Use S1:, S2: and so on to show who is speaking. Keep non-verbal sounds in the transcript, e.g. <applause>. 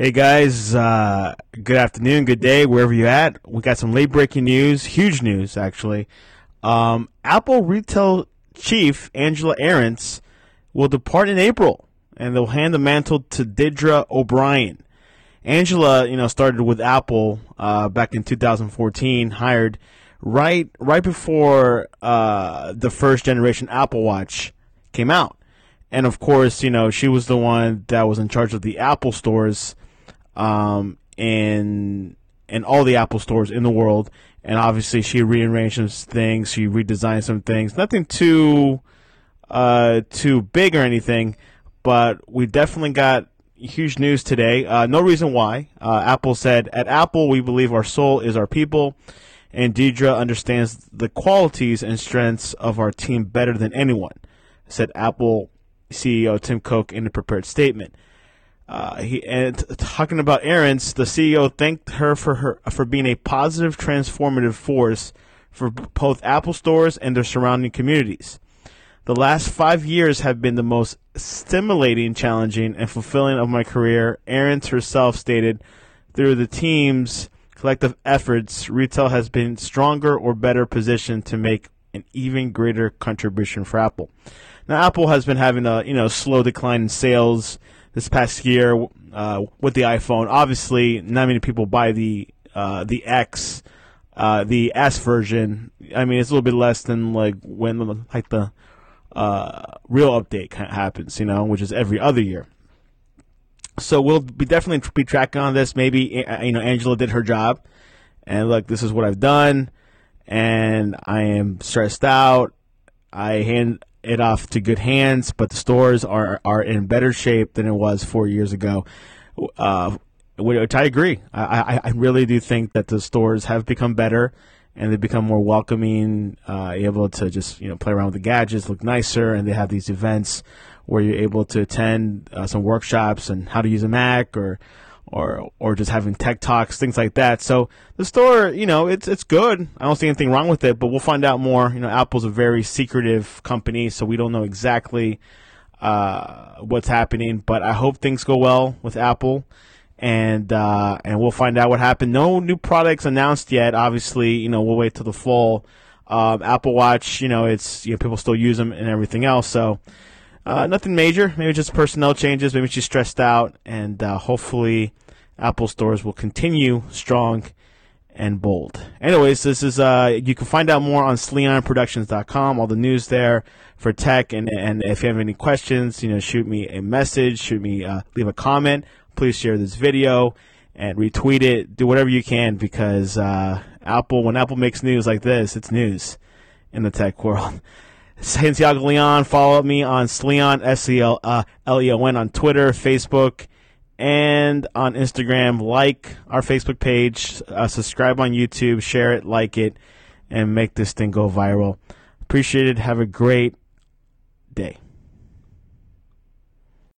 S1: Hey guys, uh, good afternoon, good day, wherever you're at. We got some late breaking news, huge news actually. Um, Apple retail chief Angela Ahrendts will depart in April, and they'll hand the mantle to Deirdre O'Brien. Angela, you know, started with Apple uh, back in 2014, hired right right before uh, the first generation Apple Watch came out, and of course, you know, she was the one that was in charge of the Apple stores um, in in all the Apple stores in the world. And obviously, she rearranged some things. She redesigned some things. Nothing too uh, too big or anything, but we definitely got huge news today. Uh, no reason why. Uh, Apple said, "At Apple, we believe our soul is our people." And Deirdre understands the qualities and strengths of our team better than anyone, said Apple CEO Tim Cook in a prepared statement. Uh, he and talking about Ahrendts, the CEO thanked her for her for being a positive, transformative force for both Apple stores and their surrounding communities. The last five years have been the most stimulating, challenging, and fulfilling of my career. Ahrendts herself stated, through the team's collective efforts, retail has been stronger or better positioned to make an even greater contribution for Apple. Now, Apple has been having a you know slow decline in sales this past year uh, with the iPhone. Obviously, not many people buy the uh, the X, uh, the S version. I mean, it's a little bit less than like when like the uh, real update happens, you know, which is every other year. So we'll be definitely be tracking on this. Maybe you know Angela did her job, and look, this is what I've done, and I am stressed out. I hand it off to good hands, but the stores are are in better shape than it was four years ago. Uh, which I agree. I, I really do think that the stores have become better and they become more welcoming, uh, able to just you know play around with the gadgets, look nicer, and they have these events where you're able to attend uh, some workshops and how to use a Mac or or or just having tech talks, things like that. So the store, you know, it's it's good. I don't see anything wrong with it, but we'll find out more. You know, Apple's a very secretive company, so we don't know exactly uh, what's happening. But I hope things go well with Apple, and uh, and we'll find out what happened. No new products announced yet. Obviously, you know, we'll wait till the fall. Um, Apple Watch, you know, it's you know people still use them and everything else. So uh, nothing major. Maybe just personnel changes. Maybe she's stressed out, and uh, hopefully, Apple stores will continue strong and bold. Anyways, this is uh, you can find out more on sleonproductions.com. All the news there for tech, and and if you have any questions, you know, shoot me a message, shoot me, uh, leave a comment. Please share this video and retweet it. Do whatever you can because uh, Apple, when Apple makes news like this, it's news in the tech world. <laughs> Santiago Leon. Follow me on Sleon, S E L uh, L E O N, on Twitter, Facebook, and on Instagram. Like our Facebook page, uh, subscribe on YouTube, share it, like it, and make this thing go viral. Appreciate it. Have a great day.